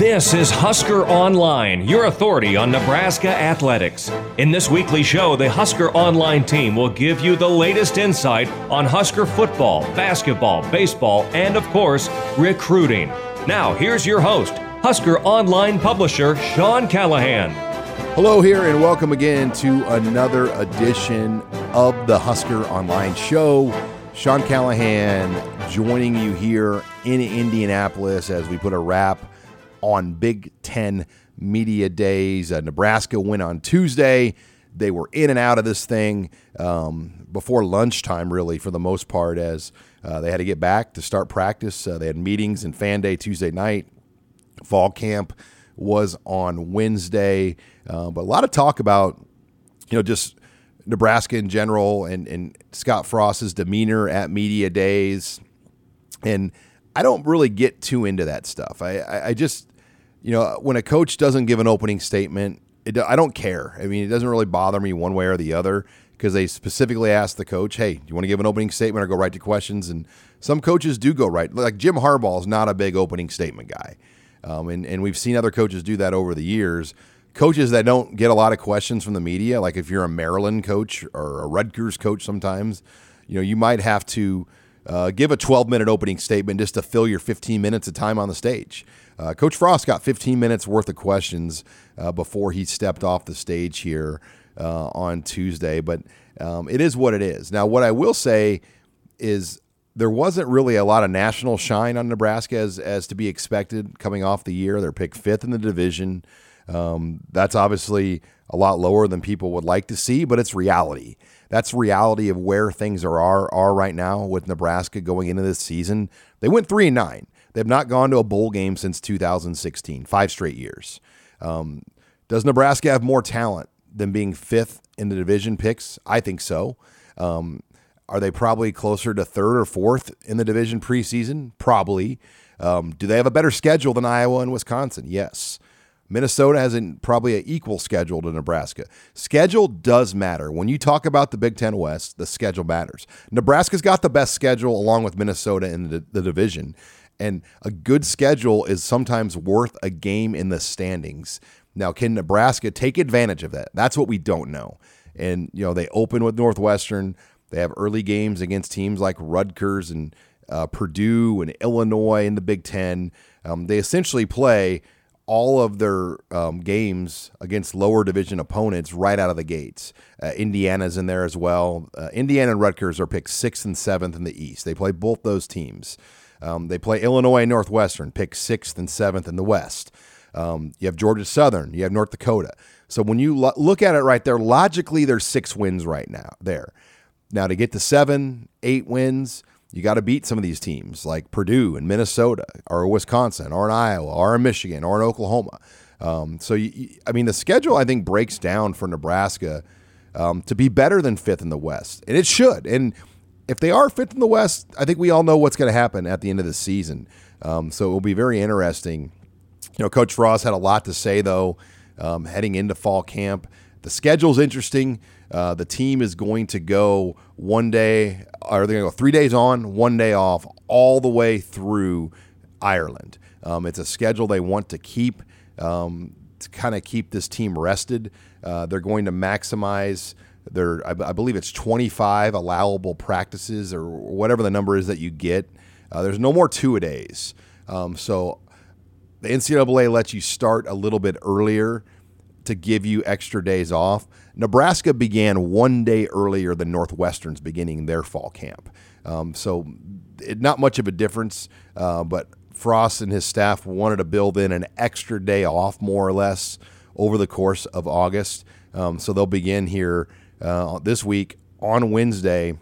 This is Husker Online, your authority on Nebraska athletics. In this weekly show, the Husker Online team will give you the latest insight on Husker football, basketball, baseball, and of course, recruiting. Now, here's your host, Husker Online publisher Sean Callahan. Hello, here, and welcome again to another edition of the Husker Online Show. Sean Callahan joining you here in Indianapolis as we put a wrap on Big Ten Media Days. Uh, Nebraska went on Tuesday. They were in and out of this thing um, before lunchtime, really, for the most part, as uh, they had to get back to start practice. Uh, they had meetings and fan day Tuesday night. Fall camp was on Wednesday, uh, but a lot of talk about you know just Nebraska in general and and Scott Frost's demeanor at media days, and I don't really get too into that stuff. I I, I just you know when a coach doesn't give an opening statement, it, I don't care. I mean, it doesn't really bother me one way or the other because they specifically asked the coach, "Hey, do you want to give an opening statement or go right to questions?" And some coaches do go right. Like Jim Harbaugh is not a big opening statement guy, um, and and we've seen other coaches do that over the years. Coaches that don't get a lot of questions from the media, like if you're a Maryland coach or a Rutgers coach, sometimes you know you might have to uh, give a 12 minute opening statement just to fill your 15 minutes of time on the stage. Uh, Coach Frost got 15 minutes worth of questions uh, before he stepped off the stage here uh, on Tuesday, but um, it is what it is. Now, what I will say is there wasn't really a lot of national shine on Nebraska as, as to be expected coming off the year. They're picked fifth in the division. Um, that's obviously a lot lower than people would like to see, but it's reality. That's reality of where things are are, are right now with Nebraska going into this season. They went three and nine. They've not gone to a bowl game since 2016, five straight years. Um, does Nebraska have more talent than being fifth in the division picks? I think so. Um, are they probably closer to third or fourth in the division preseason? Probably. Um, do they have a better schedule than Iowa and Wisconsin? Yes. Minnesota has an, probably an equal schedule to Nebraska. Schedule does matter. When you talk about the Big Ten West, the schedule matters. Nebraska's got the best schedule along with Minnesota in the, the division. And a good schedule is sometimes worth a game in the standings. Now, can Nebraska take advantage of that? That's what we don't know. And, you know, they open with Northwestern. They have early games against teams like Rutgers and uh, Purdue and Illinois in the Big Ten. Um, they essentially play all of their um, games against lower division opponents right out of the gates. Uh, Indiana's in there as well. Uh, Indiana and Rutgers are picked sixth and seventh in the East. They play both those teams. Um, they play Illinois and Northwestern, picked sixth and seventh in the West. Um, you have Georgia Southern. You have North Dakota. So when you lo- look at it right there, logically, there's six wins right now there. Now to get to seven, eight wins, you got to beat some of these teams like Purdue and Minnesota, or Wisconsin, or in Iowa, or in Michigan, or in Oklahoma. Um, so you, I mean, the schedule I think breaks down for Nebraska um, to be better than fifth in the West, and it should. And if they are fifth in the West, I think we all know what's going to happen at the end of the season. Um, so it will be very interesting. You know, Coach Frost had a lot to say though, um, heading into fall camp. The schedule's interesting. Uh, the team is going to go one day, or they're going to go three days on, one day off, all the way through Ireland. Um, it's a schedule they want to keep um, to kind of keep this team rested. Uh, they're going to maximize their, I, I believe it's 25 allowable practices or whatever the number is that you get. Uh, there's no more two a days. Um, so the NCAA lets you start a little bit earlier to give you extra days off. Nebraska began one day earlier than Northwestern's beginning their fall camp. Um, so it, not much of a difference, uh, but Frost and his staff wanted to build in an extra day off, more or less, over the course of August. Um, so they'll begin here uh, this week on Wednesday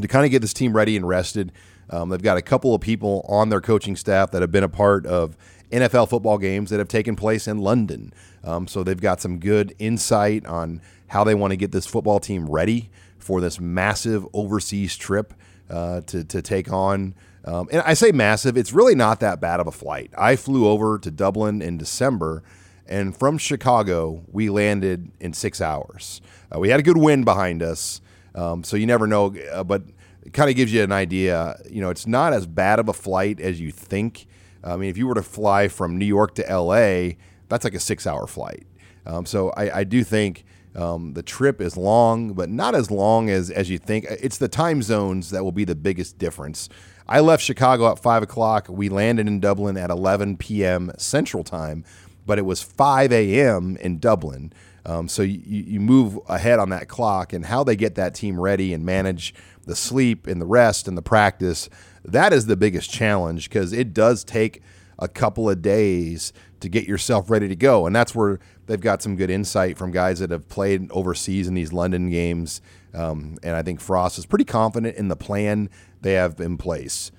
to kind of get this team ready and rested. Um, they've got a couple of people on their coaching staff that have been a part of NFL football games that have taken place in London. Um, so they've got some good insight on how they want to get this football team ready for this massive overseas trip uh, to, to take on. Um, and I say massive, it's really not that bad of a flight. I flew over to Dublin in December, and from Chicago, we landed in six hours. Uh, we had a good wind behind us, um, so you never know, uh, but it kind of gives you an idea. You know, it's not as bad of a flight as you think. I mean, if you were to fly from New York to LA, that's like a six hour flight. Um, so I, I, do think um, the trip is long, but not as long as, as you think. It's the time zones that will be the biggest difference. I left Chicago at 5 o'clock. We landed in Dublin at 11 p.m. Central Time, but it was 5 a.m. in Dublin. Um, so you, you move ahead on that clock and how they get that team ready and manage the sleep and the rest and the practice. That is the biggest challenge because it does take a couple of days to get yourself ready to go. And that's where they've got some good insight from guys that have played overseas in these London games. Um, and I think Frost is pretty confident in the plan they have in place.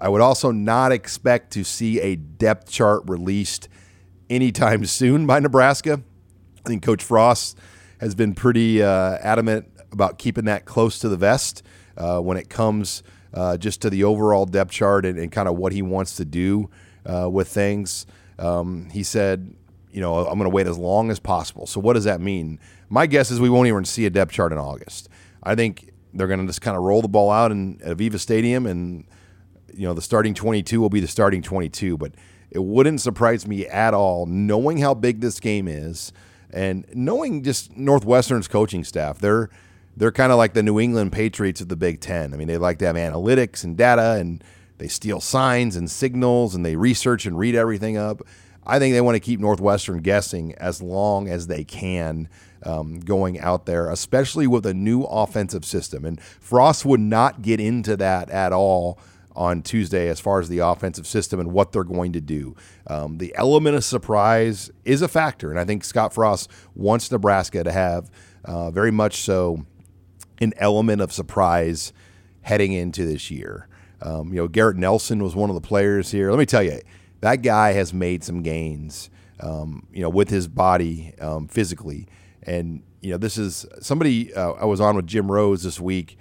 I would also not expect to see a depth chart released anytime soon by Nebraska. I think Coach Frost has been pretty uh, adamant about keeping that close to the vest uh, when it comes uh, just to the overall depth chart and, and kind of what he wants to do uh, with things. Um, he said, you know, I'm going to wait as long as possible. So what does that mean? My guess is we won't even see a depth chart in August. I think they're going to just kind of roll the ball out in Aviva Stadium, and you know the starting 22 will be the starting 22. But it wouldn't surprise me at all, knowing how big this game is, and knowing just Northwestern's coaching staff. They're they're kind of like the New England Patriots of the Big Ten. I mean, they like to have analytics and data, and they steal signs and signals, and they research and read everything up. I think they want to keep Northwestern guessing as long as they can um, going out there, especially with a new offensive system. And Frost would not get into that at all on Tuesday as far as the offensive system and what they're going to do. Um, the element of surprise is a factor, and I think Scott Frost wants Nebraska to have uh, very much so an element of surprise heading into this year. Um, you know, Garrett Nelson was one of the players here. Let me tell you, that guy has made some gains, um, you know, with his body um, physically. And, you know, this is somebody uh, I was on with Jim Rose this week,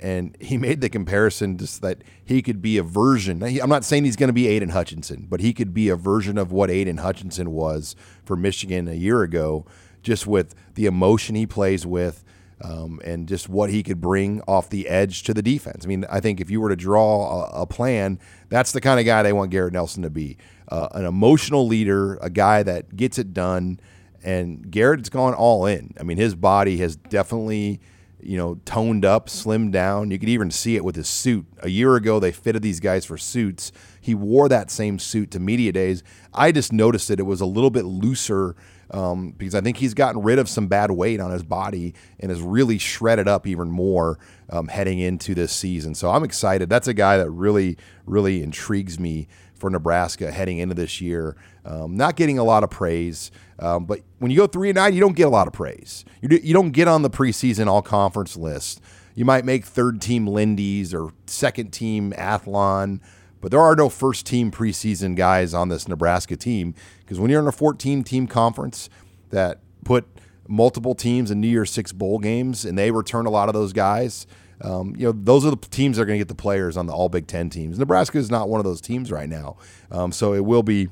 and he made the comparison just that he could be a version. I'm not saying he's going to be Aidan Hutchinson, but he could be a version of what Aidan Hutchinson was for Michigan a year ago, just with the emotion he plays with um, and just what he could bring off the edge to the defense. I mean, I think if you were to draw a, a plan, that's the kind of guy they want Garrett Nelson to be uh, an emotional leader, a guy that gets it done. And Garrett's gone all in. I mean, his body has definitely, you know, toned up, slimmed down. You could even see it with his suit. A year ago, they fitted these guys for suits. He wore that same suit to media days. I just noticed that it was a little bit looser um, because I think he's gotten rid of some bad weight on his body and has really shredded up even more um, heading into this season. So I'm excited. That's a guy that really, really intrigues me for Nebraska heading into this year. Um, not getting a lot of praise, um, but when you go three and nine, you don't get a lot of praise. You, do, you don't get on the preseason all conference list. You might make third team Lindy's or second team Athlon. But there are no first team preseason guys on this Nebraska team because when you're in a 14 team conference that put multiple teams in New Year's Six bowl games and they return a lot of those guys, um, you know, those are the teams that are going to get the players on the All Big Ten teams. Nebraska is not one of those teams right now. Um, so it will be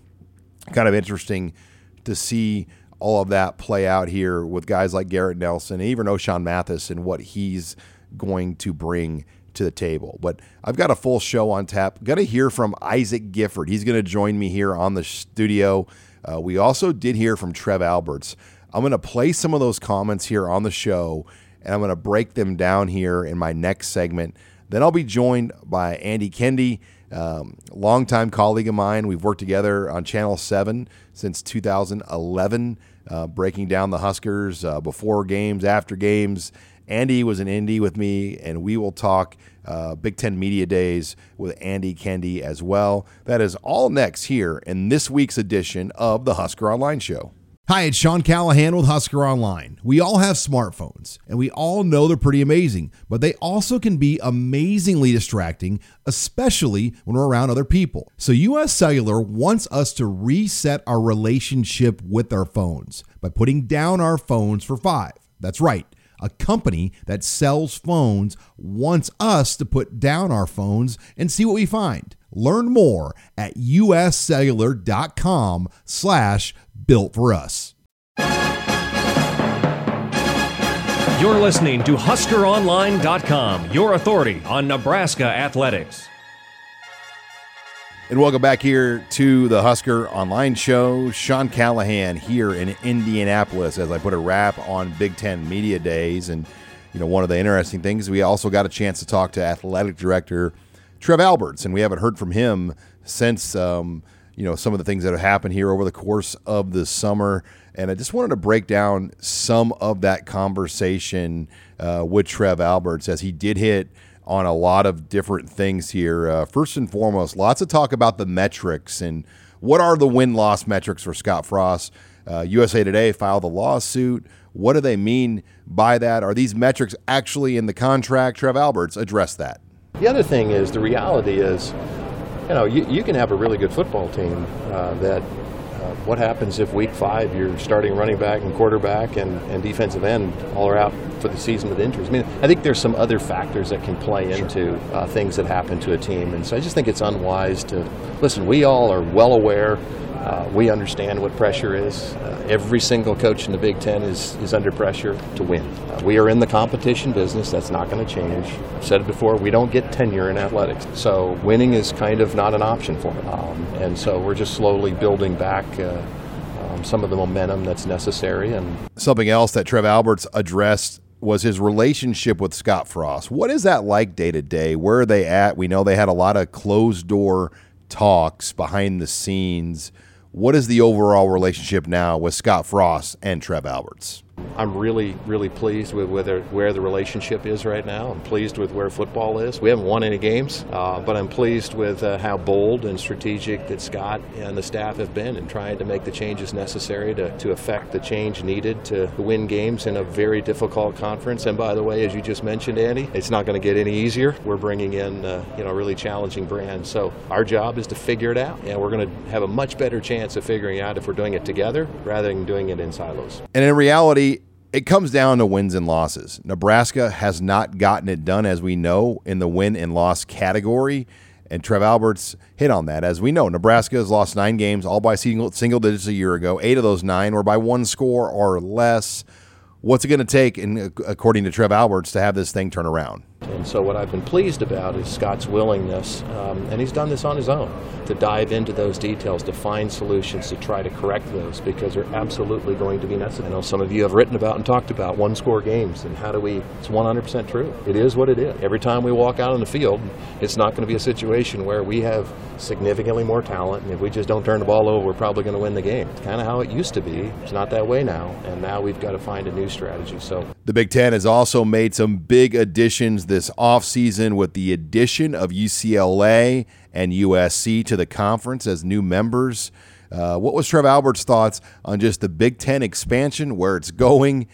kind of interesting to see all of that play out here with guys like Garrett Nelson, and even Ochaun Mathis, and what he's going to bring to the table. But I've got a full show on tap. Got to hear from Isaac Gifford. He's going to join me here on the studio. Uh, we also did hear from Trev Alberts. I'm going to play some of those comments here on the show, and I'm going to break them down here in my next segment. Then I'll be joined by Andy Kendeigh, um, longtime colleague of mine. We've worked together on Channel 7 since 2011, uh, breaking down the Huskers uh, before games, after games, Andy was in Indy with me, and we will talk uh, Big Ten Media Days with Andy Kendeigh as well. That is all next here in this week's edition of the Husker Online Show. Hi, it's Sean Callahan with Husker Online. We all have smartphones, and we all know they're pretty amazing, but they also can be amazingly distracting, especially when we're around other people. So, US Cellular wants us to reset our relationship with our phones by putting down our phones for five. That's right. A company that sells phones wants us to put down our phones and see what we find. Learn more at uscellular.com slash built for us. You're listening to HuskerOnline.com, your authority on Nebraska athletics. And welcome back here to the Husker Online Show. Sean Callahan here in Indianapolis as I put a wrap on Big Ten Media Days. And, you know, one of the interesting things, we also got a chance to talk to athletic director Trev Alberts, and we haven't heard from him since, um, you know, some of the things that have happened here over the course of the summer. And I just wanted to break down some of that conversation uh, with Trev Alberts as he did hit on a lot of different things here. Uh, first and foremost, lots of talk about the metrics and what are the win loss metrics for Scott Frost. Uh, USA Today filed a lawsuit. What do they mean by that? Are these metrics actually in the contract? Trev Alberts addressed that. The other thing is the reality is, you know, you, you can have a really good football team uh, that what happens if week five you're starting running back and quarterback and, and defensive end all are out for the season with injuries? I mean, I think there's some other factors that can play into uh, things that happen to a team. And so I just think it's unwise to listen, we all are well aware. Uh, we understand what pressure is. Uh, every single coach in the Big Ten is, is under pressure to win. Uh, we are in the competition business. That's not going to change. I've said it before. We don't get tenure in athletics. So winning is kind of not an option for them. Um, and so we're just slowly building back uh, um, some of the momentum that's necessary. And Something else that Trev Alberts addressed was his relationship with Scott Frost. What is that like day to day? Where are they at? We know they had a lot of closed door talks behind the scenes. What is the overall relationship now with Scott Frost and Trev Alberts? I'm really, really pleased with whether, where the relationship is right now. I'm pleased with where football is. We haven't won any games, uh, but I'm pleased with uh, how bold and strategic that Scott and the staff have been in trying to make the changes necessary to, to effect the change needed to win games in a very difficult conference. And by the way, as you just mentioned, Andy, it's not going to get any easier. We're bringing in, uh, you know, really challenging brands. So our job is to figure it out, and we're going to have a much better chance of figuring out if we're doing it together rather than doing it in silos. And in reality, it comes down to wins and losses. Nebraska has not gotten it done, as we know, in the win and loss category. And Trev Alberts hit on that. As we know, Nebraska has lost nine games, all by single, single digits a year ago. Eight of those nine were by one score or less. What's it going to take, in, according to Trev Alberts, to have this thing turn around? And so, what I've been pleased about is Scott's willingness, um, and he's done this on his own, to dive into those details, to find solutions, to try to correct those, because they're absolutely going to be necessary. I know some of you have written about and talked about one score games, and how do we, it's 100% true. It is what it is. Every time we walk out on the field, it's not going to be a situation where we have significantly more talent, and if we just don't turn the ball over, we're probably going to win the game. It's kind of how it used to be. It's not that way now, and now we've got to find a new strategy. So, the Big Ten has also made some big additions this offseason with the addition of UCLA and USC to the conference as new members. Uh, what was Trev Albert's thoughts on just the Big Ten expansion, where it's going,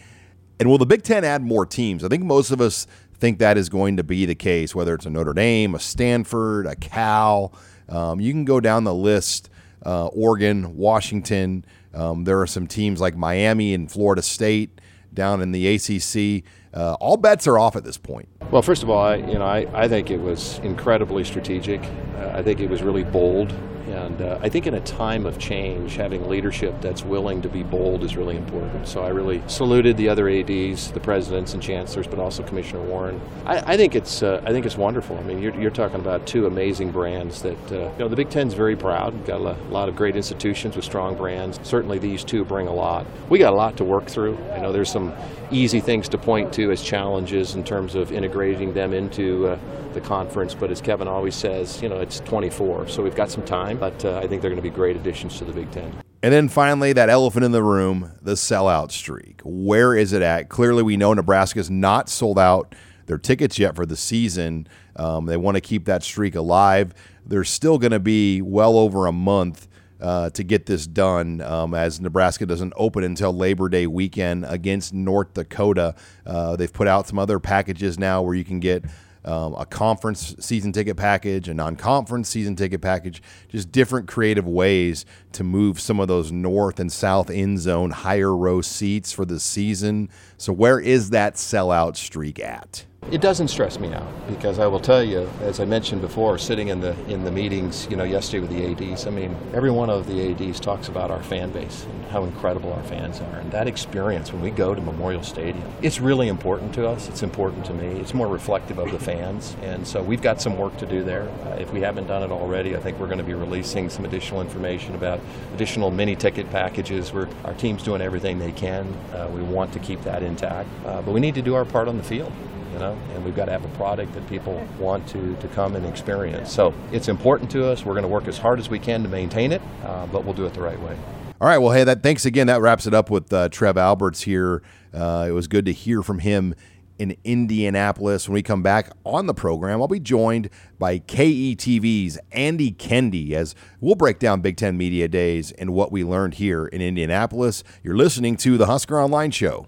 and will the Big Ten add more teams? I think most of us think that is going to be the case, whether it's a Notre Dame, a Stanford, a Cal. Um, you can go down the list uh, Oregon, Washington. Um, there are some teams like Miami and Florida State down in the ACC. Uh, all bets are off at this point. Well, first of all, I, you know, I, I think it was incredibly strategic. Uh, I think it was really bold. And uh, I think in a time of change, having leadership that's willing to be bold is really important. So I really saluted the other ads, the presidents and chancellors, but also Commissioner Warren. I, I think it's uh, I think it's wonderful. I mean, you're, you're talking about two amazing brands that uh, you know the Big Ten's very proud. We've got a lot of great institutions with strong brands. Certainly, these two bring a lot. We got a lot to work through. I know there's some easy things to point to as challenges in terms of integrating them into uh, the conference. But as Kevin always says, you know, it's 24, so we've got some time. But uh, I think they're going to be great additions to the Big Ten. And then finally, that elephant in the room, the sellout streak. Where is it at? Clearly, we know Nebraska's not sold out their tickets yet for the season. Um, they want to keep that streak alive. There's still going to be well over a month uh, to get this done um, as Nebraska doesn't open until Labor Day weekend against North Dakota. Uh, they've put out some other packages now where you can get um, a conference season ticket package, a non conference season ticket package, just different creative ways to move some of those north and south end zone higher row seats for the season. So, where is that sellout streak at? It doesn't stress me out because I will tell you, as I mentioned before, sitting in the in the meetings, you know, yesterday with the ads. I mean, every one of the ads talks about our fan base and how incredible our fans are, and that experience when we go to Memorial Stadium, it's really important to us. It's important to me. It's more reflective of the fans, and so we've got some work to do there. Uh, if we haven't done it already, I think we're going to be releasing some additional information about additional mini ticket packages. Where our team's doing everything they can. Uh, we want to keep that intact, uh, but we need to do our part on the field you know, and we've got to have a product that people want to, to come and experience. So it's important to us. We're going to work as hard as we can to maintain it, uh, but we'll do it the right way. All right. Well, hey, that thanks again. That wraps it up with uh, Trev Alberts here. Uh, it was good to hear from him in Indianapolis. When we come back on the program, I'll be joined by KETV's Andy Kendeigh as we'll break down Big Ten Media Days and what we learned here in Indianapolis. You're listening to the Husker Online Show.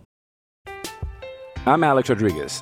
I'm Alex Rodriguez.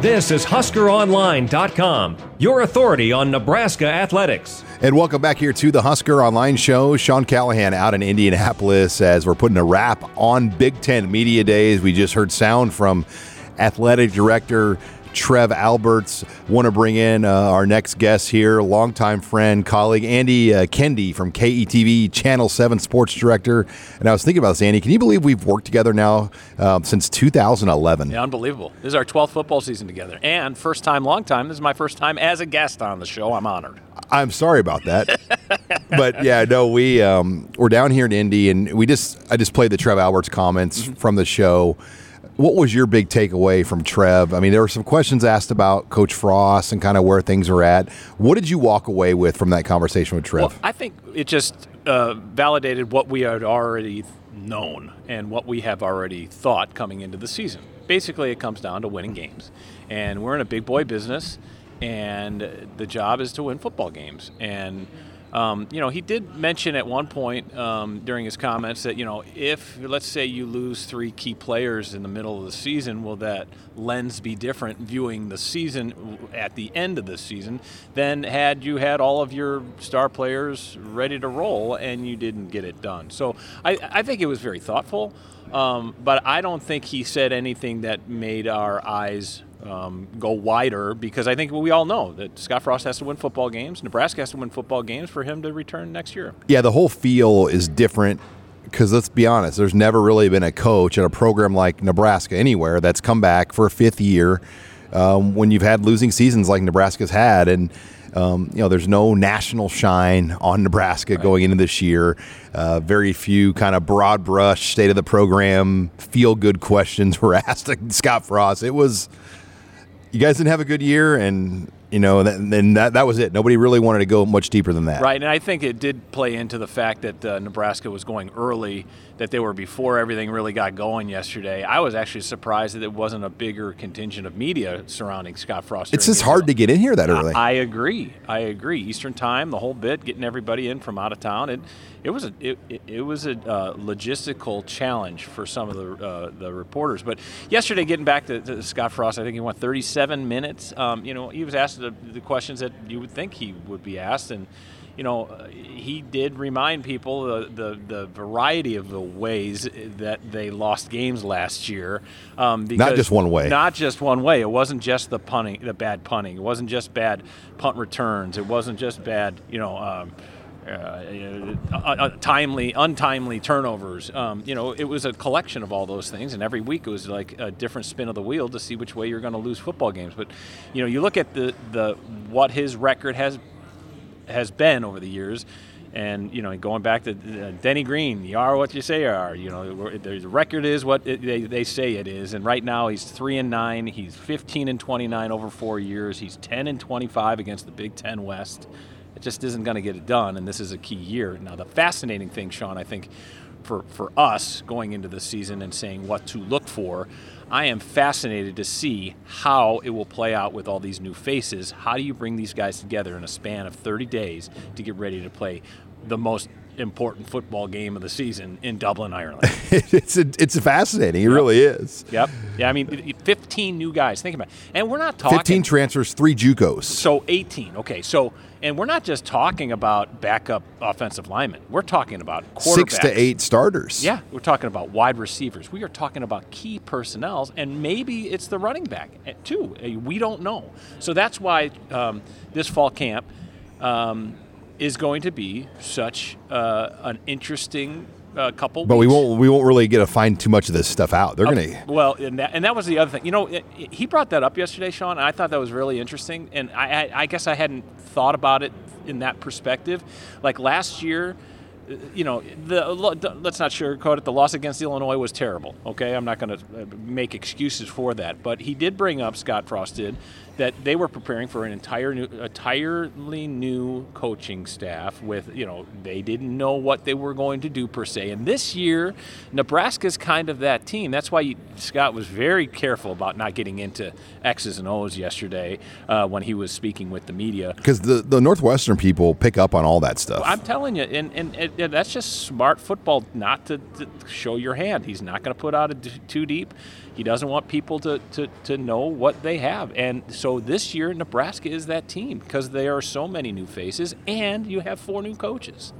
This is HuskerOnline.com, your authority on Nebraska athletics. And welcome back here to the Husker Online Show. Sean Callahan out in Indianapolis as we're putting a wrap on Big Ten Media Days. We just heard sound from athletic director Trev Alberts. Want to bring in uh, our next guest here, longtime friend, colleague Andy uh, Kendeigh from KETV Channel 7 sports director. And I was thinking about this, Andy. Can you believe we've worked together now um, since 2011? Yeah, unbelievable. This is our 12th football season together. And first time, long time. This is my first time as a guest on the show. I'm honored. I'm sorry about that. but yeah, no, we um, we're down here in Indy, and we just I just played the Trev Alberts comments from the show. What was your big takeaway from Trev? I mean, there were some questions asked about Coach Frost and kind of where things were at. What did you walk away with from that conversation with Trev? Well, I think it just uh, validated what we had already known and what we have already thought coming into the season. Basically, it comes down to winning games. And we're in a big boy business, and the job is to win football games. And um, you know, he did mention at one point um, during his comments that, you know, if, let's say, you lose three key players in the middle of the season, will that lens be different viewing the season at the end of the season than had you had all of your star players ready to roll and you didn't get it done? So I, I think it was very thoughtful, um, but I don't think he said anything that made our eyes um, go wider because I think we all know that Scott Frost has to win football games. Nebraska has to win football games for him to return next year. yeah, the whole feel is different because let's be honest, there's never really been a coach at a program like Nebraska anywhere that's come back for a fifth year um, when you've had losing seasons like Nebraska's had, and um, you know there's no national shine on Nebraska going into this year. Uh, very few kind of broad brush state of the program feel good questions were asked to Scott Frost. It was you guys didn't have a good year, and you know, and then that that was it. Nobody really wanted to go much deeper than that. Right, and I think it did play into the fact that uh, Nebraska was going early, that they were before everything really got going yesterday. I was actually surprised that it wasn't a bigger contingent of media surrounding Scott Frost. It's just hard to get in here that early. I agree. I agree. Eastern time, the whole bit, getting everybody in from out of town. It, it was a, it, it- it was a uh, logistical challenge for some of the uh, the reporters. But yesterday, getting back to, to Scott Frost, I think he went 37 minutes. Um, you know, he was asked the, the questions that you would think he would be asked, and you know, uh, he did remind people the, the, the variety of the ways that they lost games last year. Um, because just one way. Not just one way. It wasn't just the punting, the bad punting. It wasn't just bad punt returns. It wasn't just bad, you know. Um, uh, uh, uh, timely, untimely turnovers. Um, you know, it was a collection of all those things, and every week it was like a different spin of the wheel to see which way you're going to lose football games. But you know, you look at the the what his record has has been over the years. And you know, going back to uh, Denny Green, you are what you say you are. You know, the record is what it, they, they say it is. And right now, he's three and nine. He's 15 and 29 over four years. He's 10 and 25 against the Big Ten West. It just isn't going to get it done. And this is a key year. Now, the fascinating thing, Sean, I think, for for us going into the season and saying what to look for. I am fascinated to see how it will play out with all these new faces. How do you bring these guys together in a span of 30 days to get ready to play the most important football game of the season in Dublin, Ireland? it's a, it's fascinating. It yep. really is. Yep. Yeah, I mean, 15 new guys. Think about it. And we're not talking 15 transfers, three JUCOs. So 18. Okay, so and we're not just talking about backup offensive linemen. We're talking about six to eight starters. Yeah, we're talking about wide receivers. We are talking about key personnel, and maybe it's the running back eh, too. Eh, we don't know. So that's why um, this fall camp um, is going to be such uh, an interesting a couple. But weeks. we won't we won't really get to find too much of this stuff out. They're uh, gonna. Well, and that, and that was the other thing. You know, it, it, he brought that up yesterday, Sean, and I thought that was really interesting. And I, I, I guess I hadn't thought about it in that perspective. Like last year, uh, you know, the, the, let's not sugarcoat it. The loss against Illinois was terrible. Okay, I'm not going to uh, make excuses for that, but he did bring up Scott Frost did that they were preparing for an entire new, entirely new coaching staff. With you know, they didn't know what they were going to do per se. And this year, Nebraska's kind of that team. That's why you, Scott was very careful about not getting into X's and O's yesterday uh, when he was speaking with the media. Because the the Northwestern people pick up on all that stuff. I'm telling you, and and, and that's just smart football not to, to show your hand. He's not going to put out a d- too deep. He doesn't want people to, to, to know what they have. And so this year, Nebraska is that team because there are so many new faces and you have four new coaches.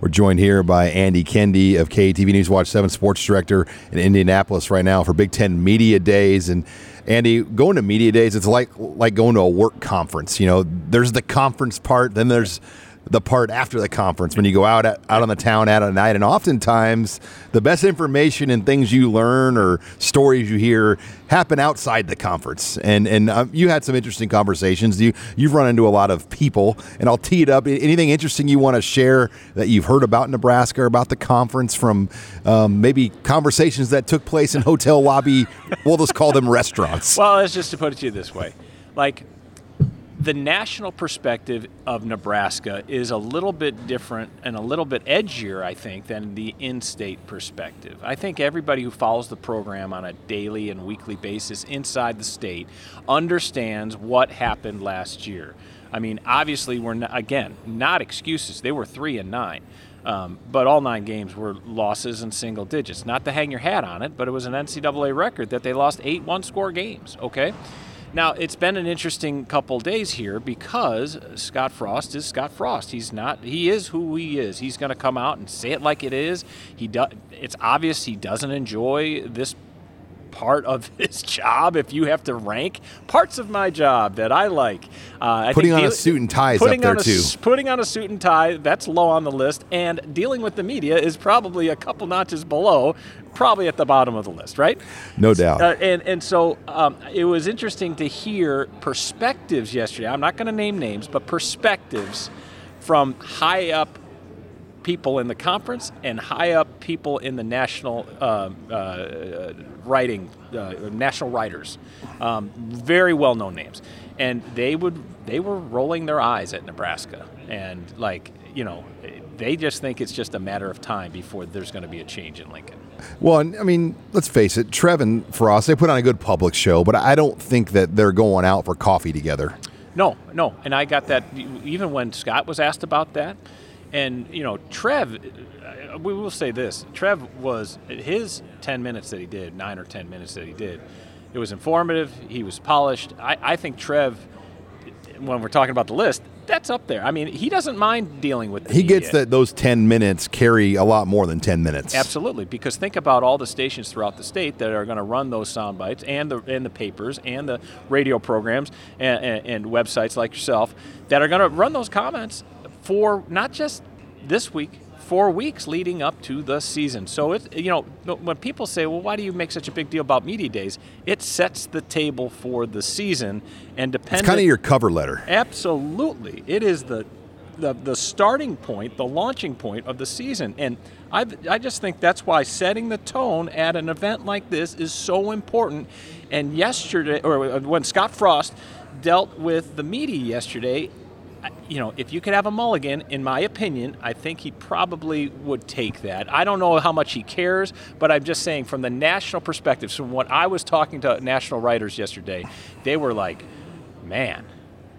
We're joined here by Andy Kendeigh of KETV News Watch 7 Sports Director in Indianapolis right now for Big Ten Media Days. And Andy, going to media days, it's like like going to a work conference. You know, there's the conference part, then there's the part after the conference when you go out at, out on the town out at night and oftentimes the best information and things you learn or stories you hear happen outside the conference. And and um, you had some interesting conversations. You you've run into a lot of people and I'll tee it up. Anything interesting you want to share that you've heard about Nebraska or about the conference from um, maybe conversations that took place in hotel lobby we'll just call them restaurants? Well it's just to put it to you this way. Like the national perspective of Nebraska is a little bit different and a little bit edgier, I think, than the in state perspective. I think everybody who follows the program on a daily and weekly basis inside the state understands what happened last year. I mean, obviously, we're not, again not excuses. They were three and nine. Um, but all nine games were losses in single digits. Not to hang your hat on it, but it was an NCAA record that they lost eight one score games, okay? Now, it's been an interesting couple days here because Scott Frost is Scott Frost. He's not he is who he is. He's going to come out and say it like it is. He do, it's obvious he doesn't enjoy this part of his job if you have to rank parts of my job that I like. Uh, putting on a suit and tie is up there a, too. Putting on a suit and tie, that's low on the list. And dealing with the media is probably a couple notches below, probably at the bottom of the list, right? No doubt. Uh, and, and so um, it was interesting to hear perspectives yesterday. I'm not going to name names, but perspectives from high up people in the conference and high up people in the national uh, uh, writing, uh, national writers, um, very well known names, and they would they were rolling their eyes at Nebraska and like you know they just think it's just a matter of time before there's going to be a change in Lincoln. Well, I mean, let's face it, Trevin us, they put on a good public show, but I don't think that they're going out for coffee together. No, no, and I got that even when Scott was asked about that. And you know, Trev, uh, we will say this: Trev was his ten minutes that he did, nine or ten minutes that he did. It was informative. He was polished. I, I think Trev, when we're talking about the list, that's up there. I mean, he doesn't mind dealing with. That. He gets that those ten minutes carry a lot more than ten minutes. Absolutely, because think about all the stations throughout the state that are going to run those sound bites, and the and the papers, and the radio programs, and, and, and websites like yourself that are going to run those comments for not just this week, four weeks leading up to the season. So it, you know, when people say, "Well, why do you make such a big deal about media days?" It sets the table for the season, and depends. It's kind of your cover letter. Absolutely, it is the the, the starting point, the launching point of the season. And I, I just think that's why setting the tone at an event like this is so important. And yesterday, or uh, when Scott Frost dealt with the media yesterday, you know, if you could have a mulligan, in my opinion, I think he probably would take that. I don't know how much he cares, but I'm just saying from the national perspective, from what I was talking to national writers yesterday, they were like, man,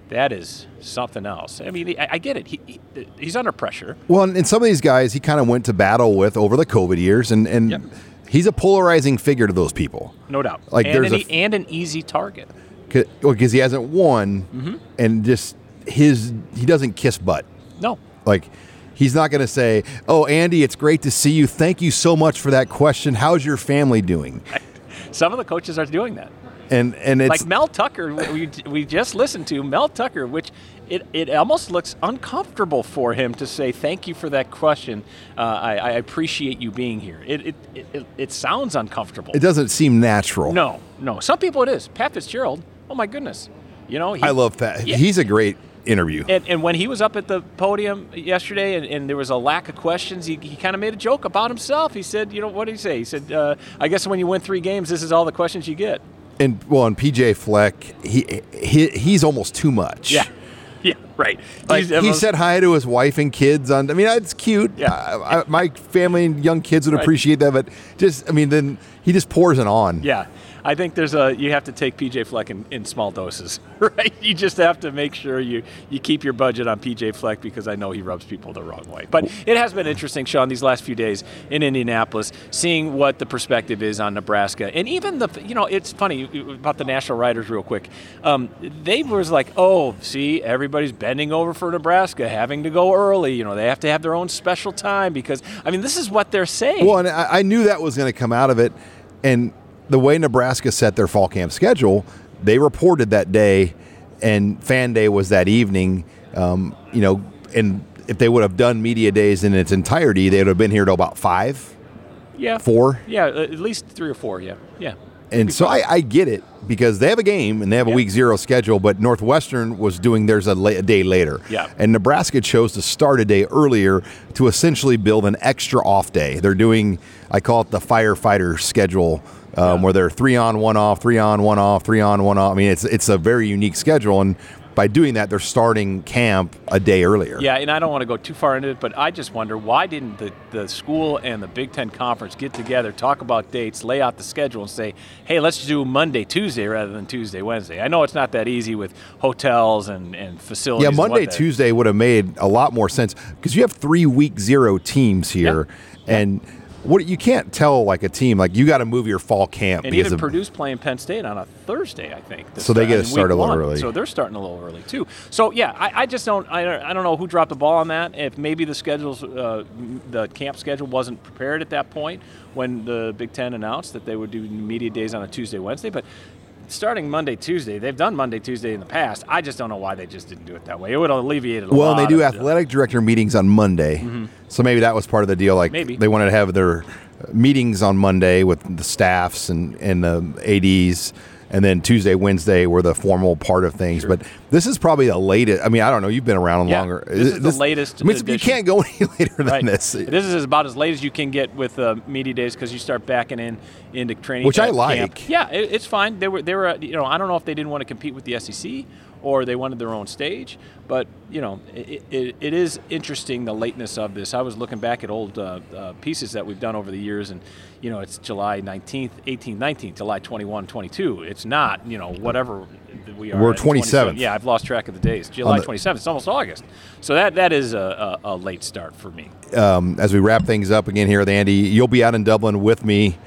that is something else. I mean, I, I get it. He, he, he's under pressure. Well, and some of these guys he kind of went to battle with over the COVID years, and, and Yep. he's a polarizing figure to those people. No doubt. Like, and, there's an, a- and an easy target. Because he hasn't won, Mm-hmm. and just his he doesn't kiss butt. No. Like he's not going to say, "Oh, Andy, it's great to see you. Thank you so much for that question. How's your family doing?" Some of the coaches are doing that. And and it's like Mel Tucker, we, we just listened to Mel Tucker, which it, it almost looks uncomfortable for him to say thank you for that question. Uh, I, I appreciate you being here. It it, it, it sounds uncomfortable. it doesn't seem natural. No, no. Some people it is. Pat Fitzgerald. Oh my goodness. You know, he, I love Pat. Yeah. He's a great interview. And, and when he was up at the podium yesterday and, and there was a lack of questions, he, he kind of made a joke about himself. He said, you know, what did he say? He said, uh, I guess when you win three games, this is all the questions you get. And well, and PJ Fleck, he, he he's almost too much. Yeah. Yeah, right. Like, he almost- said hi to his wife and kids on. I mean, it's cute. Yeah. I, I, my family and young kids would Right. appreciate that, but just, I mean, then he just pours it on. Yeah, I think there's a you have to take PJ Fleck in, in small doses, right? You just have to make sure you you keep your budget on PJ Fleck because I know he rubs people the wrong way. But it has been interesting, Sean, these last few days in Indianapolis, seeing what the perspective is on Nebraska, and even the you know it's funny about the national writers real quick. Um, they was like, oh, see, everybody's bending over for Nebraska, having to go early. You know, they have to have their own special time because I mean this is what they're saying. Well, and I, I knew that was going to come out of it. And the way Nebraska set their fall camp schedule, they reported that day, and fan day was that evening. Um, you know, and if they would have done media days in its entirety, they would have been here till about five. yeah, four? Yeah, at least three or four. Yeah, yeah. And so I, I get it because they have a game and they have a Yeah. week zero schedule, but Northwestern was doing theirs a, la- a day later. Yeah. And Nebraska chose to start a day earlier to essentially build an extra off day. They're doing, I call it the firefighter schedule, um, where they're three on, one off, three on, one off, three on, one off. I mean, it's it's a very unique schedule, and by doing that, they're starting camp a day earlier. Yeah, and I don't want to go too far into it, but I just wonder why didn't the, the school and the Big Ten Conference get together, talk about dates, lay out the schedule, and say, hey, let's do Monday, Tuesday rather than Tuesday, Wednesday. I know it's not that easy with hotels and, and facilities. Yeah, Monday. Tuesday would have made a lot more sense because you have three week zero teams here, and what you can't tell like a team like you got to move your fall camp And because even of, Purdue's playing Penn State on a Thursday, I think. So they get week start a little early. So they're starting a little early too. So yeah, I, I just don't I, don't- I don't know who dropped the ball on that. If maybe the schedules, uh, the camp schedule wasn't prepared at that point when the Big Ten announced that they would do media days on a Tuesday, Wednesday, but. Starting Monday, Tuesday, they've done Monday, Tuesday in the past. I just don't know why they just didn't do it that way. It would have alleviated a well, lot. and they do athletic director meetings on Monday, mm-hmm. so maybe that was part of the deal. Like Maybe. they wanted to have their meetings on Monday with the staffs and and the ads. And then Tuesday, Wednesday were the formal part of things, but this is probably the latest. I mean, I don't know. You've been around Yeah, longer. this is the latest I mean, you can't go any later than Right. this. This is about as late as you can get with uh, media days because you start backing in into training. Which I camp. like. Yeah, it, it's fine. They were they were uh, you know I don't know if they didn't want to compete with the SEC or they wanted their own stage, but you know it, it, it is interesting the lateness of this. I was looking back at old uh, uh, pieces that we've done over the years, and you know it's July 19th, 18th, 19th, July 21, 22. It's not you know whatever we are. We're at 27th. Yeah, I've lost track of the days. July the- 27th. It's almost August. So that that is a, a, a late start for me. um, as we wrap things up again here with Andy, you'll be out in Dublin with me.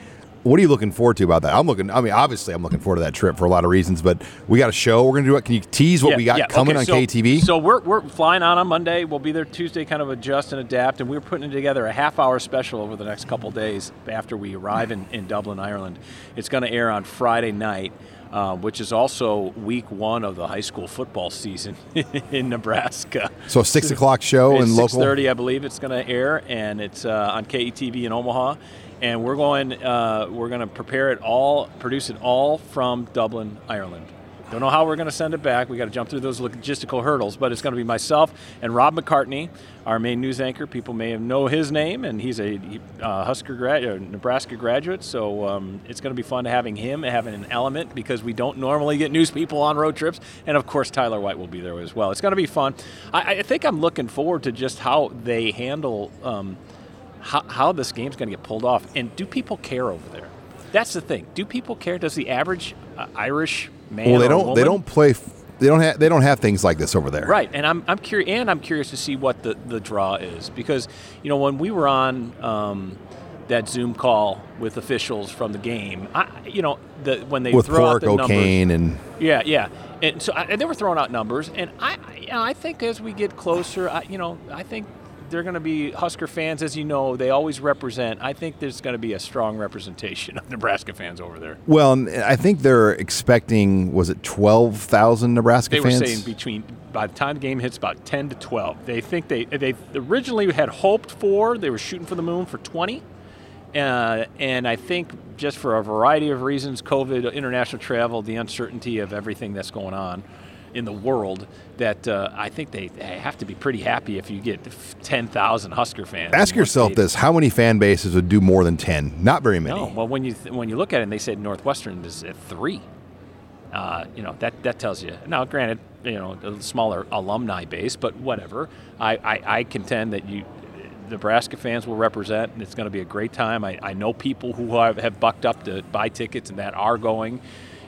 What are you looking forward to about that? I'm looking. I mean, obviously, I'm looking forward to that trip for a lot of reasons. But we got a show. We're going to do it. Can you tease what Yeah, we got yeah, coming okay, on so- KETV? So we're, we're flying out on Monday. We'll be there Tuesday, kind of adjust and adapt, and we're putting together a half hour special over the next couple days after we arrive in, in Dublin, Ireland. It's going to air on Friday night. Uh, which is also week one of the high school football season in Nebraska. so six o'clock show and local. 6:30, I believe it's going to air, and it's uh, on KETV in Omaha. And we're going, uh, we're going to prepare it all, produce it all from Dublin, Ireland. Don't know how we're going to send it back. We got to jump through those logistical hurdles, but it's going to be myself and Rob McCartney, our main news anchor. People may know his name, and he's a uh, Husker grad, uh, Nebraska graduate. So um, it's going to be fun having him, having an element because we don't normally get news people on road trips, and of course Tyler White will be there as well. It's going to be fun. I, I think I'm looking forward to just how they handle. Um, how, how this game's going to get pulled off, and do people care over there? That's the thing. Do people care? Does the average uh, Irish man? Well, they or don't. Woman, They don't play. f- They don't have. They don't have things like this over there. Right, and I'm, I'm curious, and I'm curious to see what the, the draw is because you know when we were on um, that Zoom call with officials from the game, I, you know the when they With throw out Clark the numbers, and yeah, yeah, and so I, and they were throwing out numbers, and I, I- you know, I think as we get closer, I, you know, I think they're going to be Husker fans, as you know, they always represent. I think there's going to be a strong representation of Nebraska fans over there. well, I think they're expecting. Was it twelve thousand Nebraska fans? They were saying between by the time the game hits about 10 to 12. They think they they originally had hoped for they were shooting for the moon for 20. Uh, and I think just for a variety of reasons, COVID, international travel, the uncertainty of everything that's going on in the world, that uh, I think they, they have to be pretty happy if you get 10,000 Husker fans. Ask yourself this: How many fan bases would do more than ten? Not very many. No, well, when you th- when you look at it, and they said Northwestern is at three. Uh, you know that that tells you. Now, granted, you know a smaller alumni base, but whatever. I, I, I contend that you Nebraska fans will represent, and it's going to be a great time. I, I know people who have, have bucked up to buy tickets and that are going.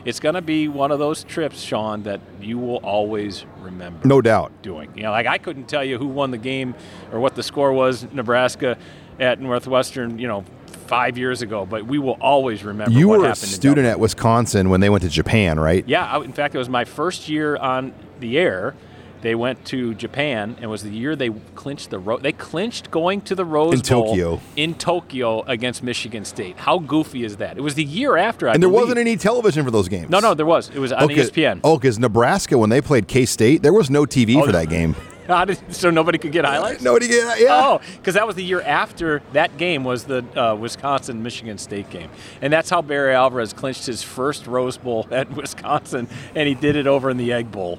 It's going to be one of those trips, Sean, that you will always remember No doubt. doing. You know, like I couldn't tell you who won the game or what the score was, Nebraska at Northwestern, you know, five years ago, but we will always remember You were a student at Wisconsin when they went to Japan, right? Yeah, I, in fact, it was my first year on the air. They went to Japan, and it was the year they clinched the road. they clinched going to the Rose In Bowl Tokyo. in Tokyo against Michigan State. How goofy is that? It was the year after, I And there believe. wasn't any television for those games. No, no, there was. It was on Okay. ESPN. Oh, because Nebraska when they played K State, there was no TV Oh, for that game. Did- so nobody could get highlights. Nobody get yeah. Oh, because that was the year after that game was the uh, Wisconsin Michigan State game, and that's how Barry Alvarez clinched his first Rose Bowl at Wisconsin, and he did it over in the Egg Bowl.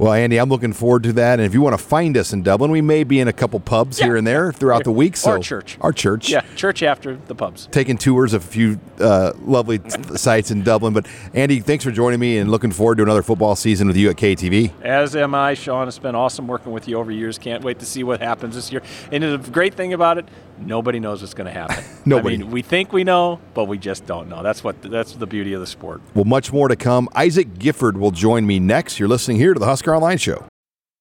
Well, Andy, I'm looking forward to that. And if you want to find us in Dublin, we may be in a couple pubs Yeah. here and there throughout the week. So Our church. Our church. Yeah, church after the pubs. Taking tours of a few uh, lovely sites in Dublin. But Andy, thanks for joining me and looking forward to another football season with you at KETV. As am I, Sean. It's been awesome working with you over years. Can't wait to see what happens this year. And the great thing about it, nobody knows what's going to happen. Nobody. I mean, we think we know, but we just don't know. That's what. That's the beauty of the sport. Well, much more to come. Isaac Gifford will join me next. You're listening here to the Husker Online Show.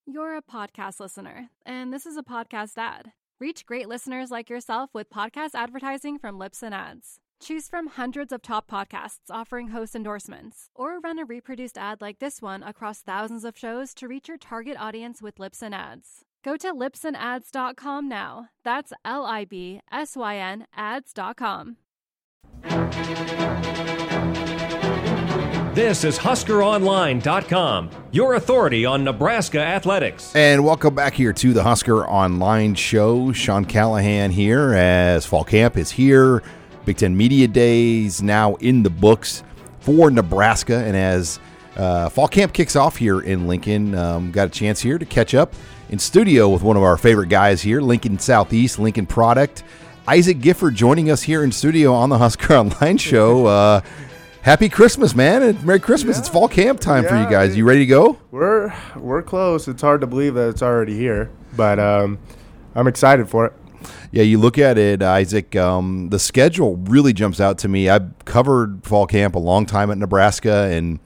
You're a podcast listener, and this is a podcast ad. Reach great listeners like yourself with podcast advertising from Libsyn Ads. Choose from hundreds of top podcasts offering host endorsements, or run a reproduced ad like this one across thousands of shows to reach your target audience with Libsyn Ads. Go to libsynads.com now. That's L I B S Y N ads.com. This is HuskerOnline.com, your authority on Nebraska athletics. And welcome back here to the Husker Online Show. Sean Callahan here as Fall Camp is here. Big Ten Media Days now in the books for Nebraska. And as uh, Fall Camp kicks off here in Lincoln, um, got a chance here to catch up in studio with one of our favorite guys here, Lincoln Southeast, Lincoln Product. Isaac Gifford joining us here in studio on the Husker Online Show. Uh, happy Christmas, man, and Merry Christmas. It's fall camp time for you guys. You ready to go? We're we're close. It's hard to believe that it's already here, but um, I'm excited for it. Yeah, you look at it, Isaac. Um, the schedule really jumps out to me. I've covered fall camp a long time at Nebraska, and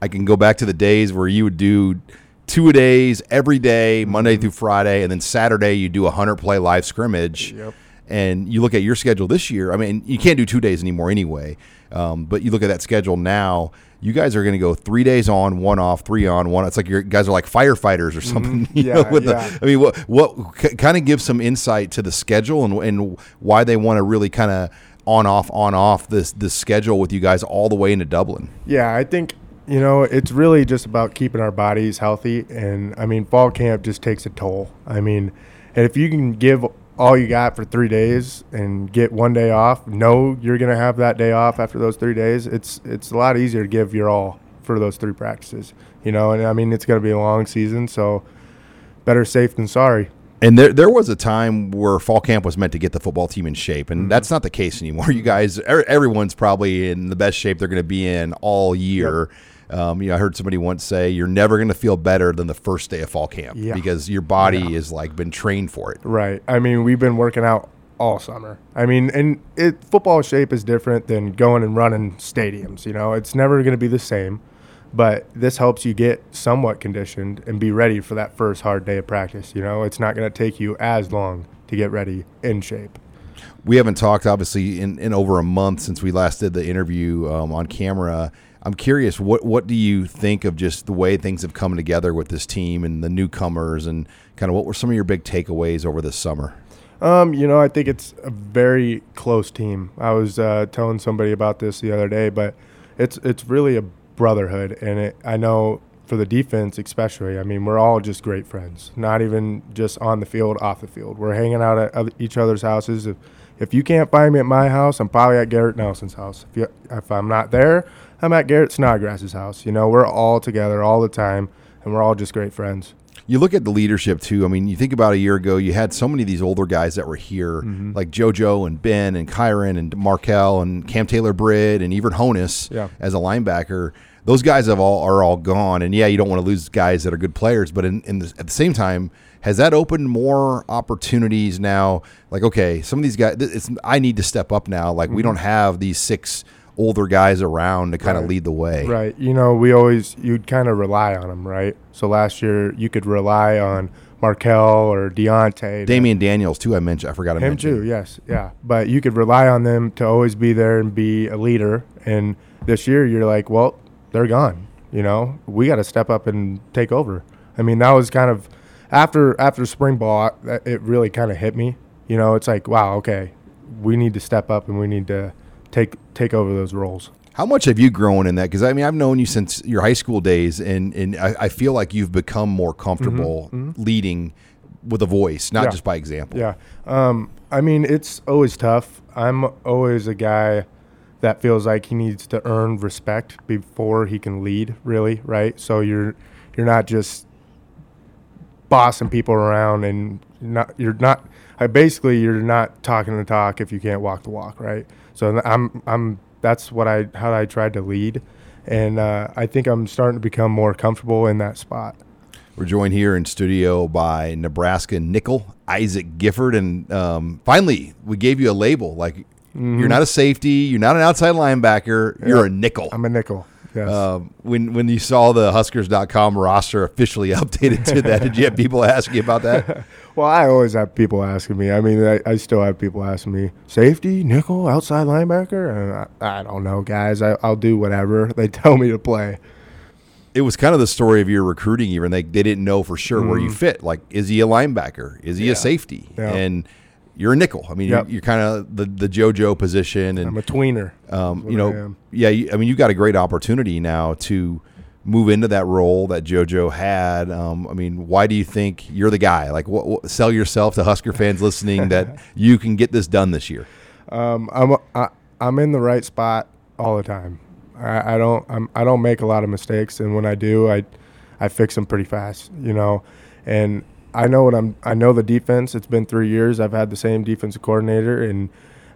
I can go back to the days where you would do two a days every day, Monday through Friday, and then Saturday you do a hundred play live scrimmage. Yep. And you look at your schedule this year. I mean, you can't do two days anymore anyway. Um, but you look at that schedule now. You guys are going to go three days on, one off, three on, one. It's like you guys are like firefighters or something. You know, Yeah, with yeah. the, I mean, what what kind of gives some insight to the schedule and and why they want to really kind of on off on off this this schedule with you guys all the way into Dublin. Yeah, I think you know it's really just about keeping our bodies healthy, and I mean fall camp just takes a toll. I mean, and if you can give all you got for three days and get one day off, know you're gonna have that day off after those three days. It's it's a lot easier to give your all. for those three practices. You know, and I mean it's going to be a long season, so better safe than sorry. And there, there was a time where fall camp was meant to get the football team in shape, and Mm-hmm. that's not the case anymore. You guys, er- everyone's probably in the best shape they're going to be in all year. Um, you know, I heard somebody once say, "You're never going to feel better than the first day of fall camp Yeah. because your body is like been trained for it." Right. I mean, we've been working out all summer. I mean, and it football shape is different than going and running stadiums. You know, it's never going to be the same. But this helps you get somewhat conditioned and be ready for that first hard day of practice. You know, it's not going to take you as long to get ready in shape. We haven't talked obviously in, in over a month since we last did the interview um, on camera. I'm curious, what what do you think of just the way things have come together with this team and the newcomers, and kind of what were some of your big takeaways over this summer? Um, you know, I think it's a very close team. I was uh, telling somebody about this the other day, but it's it's really a brotherhood, and it, I know for the defense especially. I mean, we're all just great friends. Not even just on the field, off the field. We're hanging out at each other's houses. If if you can't find me at my house, I'm probably at Garrett Nelson's house. If you, if I'm not there, I'm at Garrett Snodgrass's house. You know, we're all together all the time, and we're all just great friends. You look at the leadership too. I mean, you think about a year ago, you had so many of these older guys that were here, Mhm. like JoJo and Ben and Kyron and Marquel and Cam Taylor Britt and even Honas Yeah. as a linebacker. Those guys have all are all gone. And yeah, you don't want to lose guys that are good players, but in, in the, at the same time, has that opened more opportunities now? Like, okay, some of these guys, it's, I need to step up now. Like, we Mhm. don't have these six older guys around to kind of lead the way. Right. You know, we always you'd kind of rely on them, right? So last year you could rely on Marquel or Deontai. Damion Daniels too. I mentioned. I forgot to him mention. too. Yes. Yeah. But you could rely on them to always be there and be a leader. And this year you're like, well, they're gone. You know, we got to step up and take over. I mean, that was kind of after after spring ball. It really kind of hit me. You know, it's like, wow, okay, we need to step up and we need to take take over those roles. How much have you grown in that? Because I mean, I've known you since your high school days, and and I, I feel like you've become more comfortable mhm. leading with a voice, not Yeah. just by example. Yeah. Um, I mean, it's always tough. I'm always a guy that feels like he needs to earn respect before he can lead, really, right? So you're you're not just bossing people around and not you're not I basically you're not talking the talk if you can't walk the walk, right? So I'm I'm that's what I how I tried to lead and uh, I think I'm starting to become more comfortable in that spot. We're joined here in studio by Nebraska nickel Isaac Gifford, and um, finally we gave you a label. Like Mhm. you're not a safety, you're not an outside linebacker, you're Yeah. a nickel. I'm a nickel. Yes. Um, when when you saw the Huskers.com roster officially updated to that, did you have people ask you about that? Well, I always have people asking me. I mean, I, I still have people asking me, safety, nickel, outside linebacker? And I, I don't know, guys. I, I'll do whatever they tell me to play. it was kind of the story of your recruiting even they, they didn't know for sure where you Mm. fit like is he a linebacker is he Yeah. a safety Yeah. and you're a nickel i mean Yep. you're, you're kind of the, the jojo position and I'm a tweener. um, you what I know yeah you, i mean you've got a great opportunity now to move into that role that jojo had um, i mean why do you think you're the guy like what, what, sell yourself to husker fans listening that you can get this done this year Um, I'm I, I'm in the right spot all the time. I, I don't I'm, I don't make a lot of mistakes, and when I do, I I fix them pretty fast. You know, and I know what I'm. I know the defense. It's been three years. I've had the same defensive coordinator, and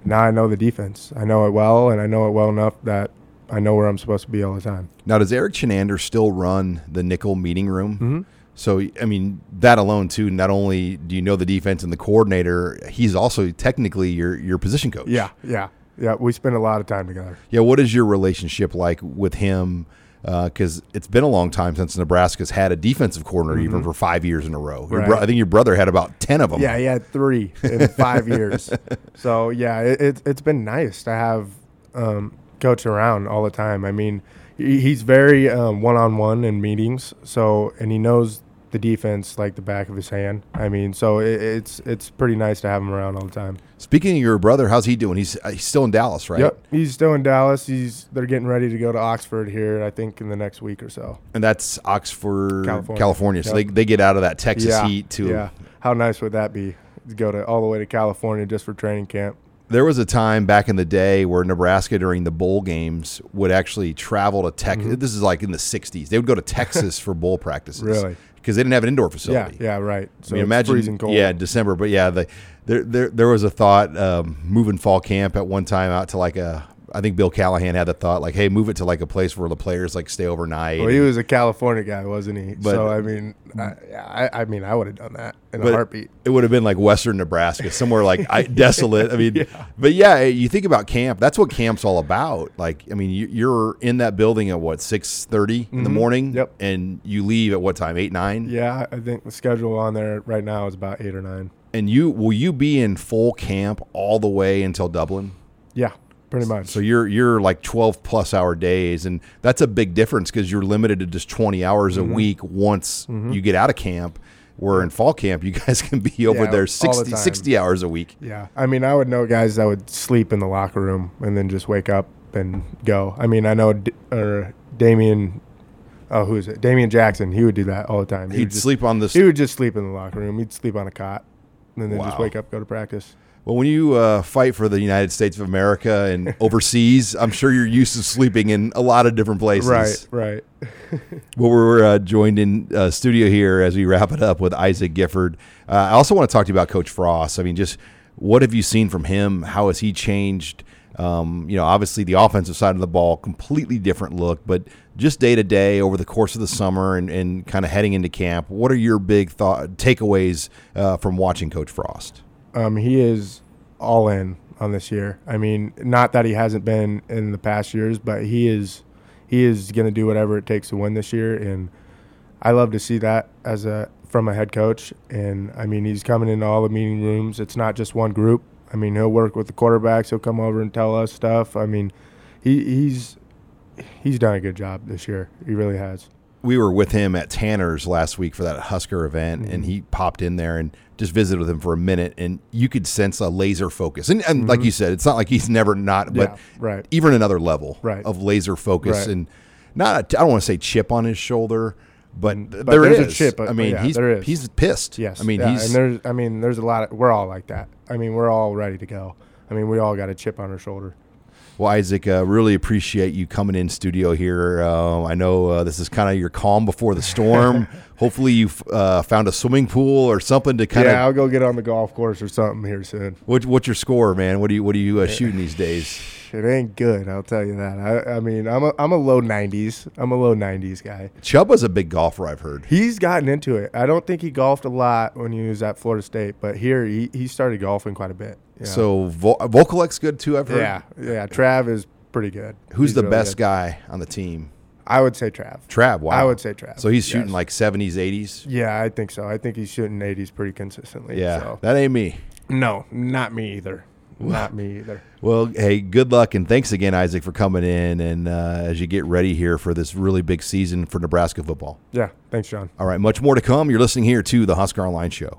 now I know the defense. I know it well, and I know it well enough that I know where I'm supposed to be all the time. Now, does Erik Chinander still run the nickel meeting room? Mhm. So, I mean, that alone too. Not only do you know the defense and the coordinator, he's also technically your your position coach. Yeah, yeah, yeah. We spend a lot of time together. Yeah. What is your relationship like with him? Because it's been a long time since Nebraska's had a defensive coordinator, even Mhm. for five years in a row. Right. bro- I think your brother had about ten of them. Yeah, he had three in five years. So yeah, it, it, it's been nice to have um, coach around all the time. I mean, he's very um, one-on-one in meetings. So and he knows the defense like the back of his hand. I mean, so it, it's it's pretty nice to have him around all the time. Speaking of your brother, how's he doing? He's uh, he's still in Dallas, right? Yep, he's still in Dallas. He's they're getting ready to go to Oxnard here. I think in the next week or so. And that's Oxnard, California. California. So Yep. they, they get out of that Texas yeah, heat too. yeah. How nice would that be? To go to all the way to California just for training camp. There was a time back in the day where Nebraska during the bowl games would actually travel to Texas. Mhm. This is like in the '60s. They would go to Texas for bowl practices. Really? Because they didn't have an indoor facility. Yeah, yeah, right. I So mean, imagine, freezing cold. yeah, December. But yeah, the, there, there, there was a thought um, moving fall camp at one time out to like a. I think Bill Callahan had the thought like, hey, move it to like a place where the players like stay overnight. Well, he was a California guy, wasn't he? But- so I mean, I, I, I mean, I would have done that in a heartbeat. It would have been like Western Nebraska, somewhere like I, desolate. I mean, Yeah. but yeah, you think about camp. That's what camp's all about. Like, I mean, you, you're in that building at what six in the Mhm. morning. Yep. And you leave at what time? Eight nine. Yeah, I think the schedule on there right now is about eight or nine. And you will you be in full camp all the way until Dublin? Yeah, pretty much. So you're you're like 12 plus hour days and that's a big difference because you're limited to just 20 hours Mhm. a week once Mhm. you get out of camp. Where in fall camp you guys can be over Yeah, there all the 60, hours a week. Yeah, I mean, I would know guys that would sleep in the locker room and then just wake up and go. I mean, I know D- or Damian. Oh, who is it? Damian Jackson. He would do that all the time. He'd would just, sleep on the He would just sleep in the locker room. He'd sleep on a cot, and then just wake up, go to practice. Well, when you uh, fight for the United States of America and overseas, I'm sure you're used to sleeping in a lot of different places. Right, right. Well, we're uh, joined in uh, studio here as we wrap it up with Isaac Gifford. Uh, I also want to talk to you about Coach Frost. I mean, just what have you seen from him? How has he changed? Um, you know, obviously the offensive side of the ball, completely different look, but just day to day over the course of the summer and, and kind of heading into camp, what are your big thought takeaways uh, from watching Coach Frost? Um, he is all in on this year. I mean, not that he hasn't been in the past years, but he is he is going to do whatever it takes to win this year, and I love to see that as a from a head coach. And I mean, he's coming into all the meeting rooms. It's not just one group. I mean, he'll work with the quarterbacks. He'll come over and tell us stuff. I mean, he he's he's done a good job this year. He really has. We were with him at Tanner's last week for that Husker event, and Mhm. he popped in there and just visited with him for a minute, and you could sense a laser focus. And, and like Mhm. you said, it's not like he's never not, but Yeah, right. even another level Right. of laser focus, Right. and not a, I don't want to say chip on his shoulder, but, Mm, But there's a chip. I mean, yeah, he's there is. he's pissed. Yes. I mean, yeah, he's and there's I mean there's a lot of we're all like that. I mean we're all ready to go. I mean we all got a chip on our shoulder. Well, Isaac, uh, really appreciate you coming in studio here. Uh, I know uh, this is kind of your calm before the storm. Hopefully, you've uh, found a swimming pool or something to kind of. yeah, I'll go get on the golf course or something here soon. What, what's your score, man? What do you What are you uh, shooting these days? It ain't good, I'll tell you that. I, I mean, I'm a I'm a low 90s. I'm a low 90s guy. Chubb was a big golfer, I've heard. He's gotten into it. I don't think he golfed a lot when he was at Florida State, but here he, he started golfing quite a bit. Yeah. So Vo- good too. I've heard. yeah, yeah. Trav is pretty good. Who's He's the really best good. guy on the team? I would say Trav. Trav. Wow. I would say Trav. So he's shooting yes. like seventies, eighties. Yeah, I think so. I think he's shooting 80s pretty consistently. Yeah, so. that ain't me. No, not me either. Not me either. Well, hey, good luck and thanks again, Isaac, for coming in and uh, as you get ready here for this really big season for Nebraska football. Yeah, thanks, John. All right, much more to come. You're listening here to the Husker Online Show.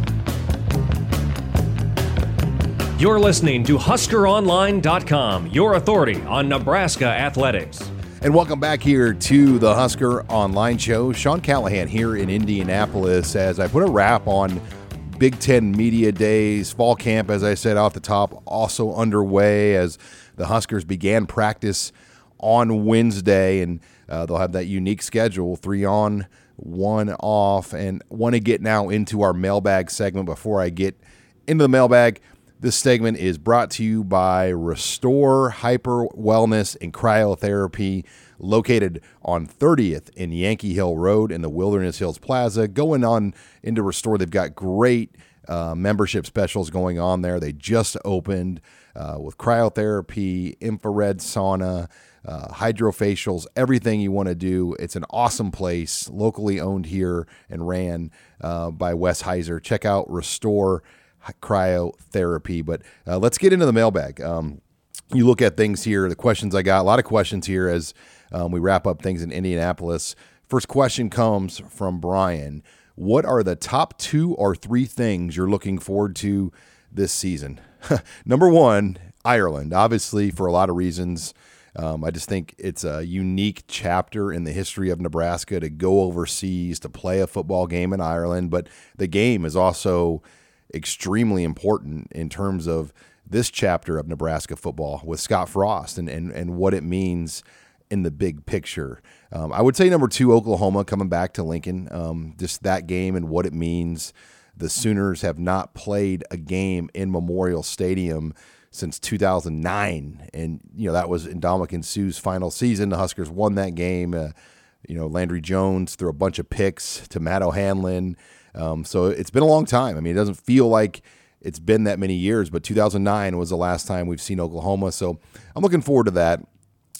You're listening to HuskerOnline.com, your authority on Nebraska athletics. And welcome back here to the Husker Online Show. Sean Callahan here in Indianapolis as I put a wrap on Big Ten Media Days. Fall camp, as I said off the top, also underway as the Huskers began practice on Wednesday. And uh, they'll have that unique schedule three on, one off. And want to get now into our mailbag segment before I get into the mailbag. This segment is brought to you by Restore Hyper Wellness and Cryotherapy, located on 30th in Yankee Hill Road in the Wilderness Hills Plaza. Going on into Restore, they've got great uh, membership specials going on there. They just opened uh, with cryotherapy, infrared sauna, uh, hydrofacials, everything you want to do. It's an awesome place, locally owned here and ran uh, by Wes Heiser. Check out Restore cryotherapy. But uh, let's get into the mailbag. Um, you look at things here, the questions I got, a lot of questions here as um, we wrap up things in Indianapolis. First question comes from Brian. What are the top two or three things you're looking forward to this season? Number one, Ireland. Obviously, for a lot of reasons. Um, I just think it's a unique chapter in the history of Nebraska to go overseas to play a football game in Ireland. But the game is also extremely important in terms of this chapter of Nebraska football with Scott Frost and, and, and what it means in the big picture. Um, I would say number two, Oklahoma coming back to Lincoln. Um, just that game and what it means. The Sooners have not played a game in Memorial Stadium since 2009, and you know that was Ndamukong Suh's final season. The Huskers won that game. Uh, you know Landry Jones threw a bunch of picks to Matt O'Hanlon. Um, so it's been a long time. I mean, it doesn't feel like it's been that many years, but 2009 was the last time we've seen Oklahoma. So I'm looking forward to that.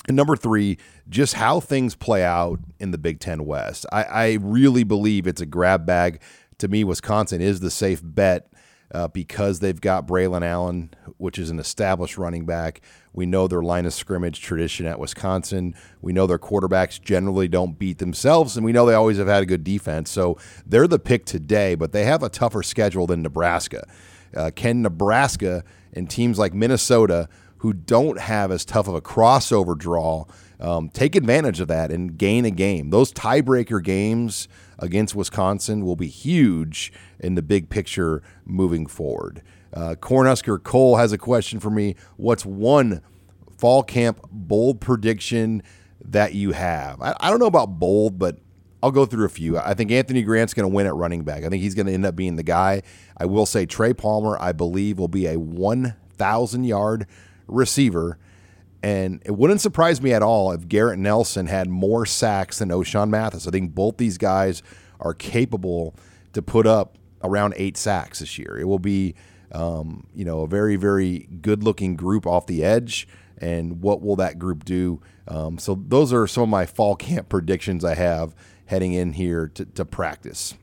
And number three, just how things play out in the Big Ten West. I, I really believe it's a grab bag. To me, Wisconsin is the safe bet uh, because they've got Braylon Allen, which is an established running back. We know their line of scrimmage tradition at Wisconsin. We know their quarterbacks generally don't beat themselves, and we know they always have had a good defense. So they're the pick today, but they have a tougher schedule than Nebraska. Uh, can Nebraska and teams like Minnesota, who don't have as tough of a crossover draw, um, take advantage of that and gain a game? Those tiebreaker games against Wisconsin will be huge in the big picture moving forward. Uh, Cornhusker Cole has a question for me. What's one fall camp bold prediction that you have? I, I don't know about bold, but I'll go through a few. I think Anthony Grant's going to win at running back. I think he's going to end up being the guy. I will say Trey Palmer, I believe, will be a 1,000 yard receiver. And it wouldn't surprise me at all if Garrett Nelson had more sacks than Ochaun Mathis. I think both these guys are capable to put up around eight sacks this year. It will be, um, you know, a very, very good looking group off the edge. And what will that group do? Um, so those are some of my fall camp predictions I have heading in here to, to practice.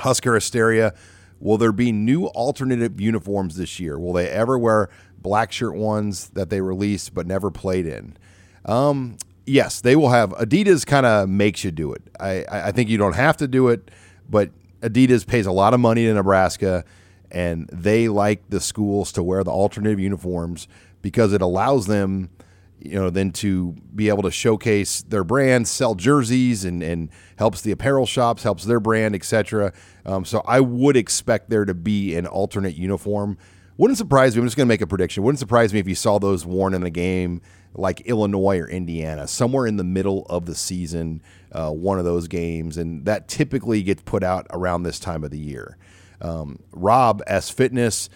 Husker Hysteria. Will there be new alternative uniforms this year? Will they ever wear black shirt ones that they released but never played in? Um, yes, they will have. Adidas kind of makes you do it. I, I think you don't have to do it, but Adidas pays a lot of money to Nebraska, and they like the schools to wear the alternative uniforms because it allows them – you know, then to be able to showcase their brand, sell jerseys, and and helps the apparel shops, helps their brand, etc. Um, so I would expect there to be an alternate uniform. Wouldn't surprise me. I'm just going to make a prediction. Wouldn't surprise me if you saw those worn in a game like Illinois or Indiana, somewhere in the middle of the season, uh, one of those games, and that typically gets put out around this time of the year. Um, Rob S. Fitness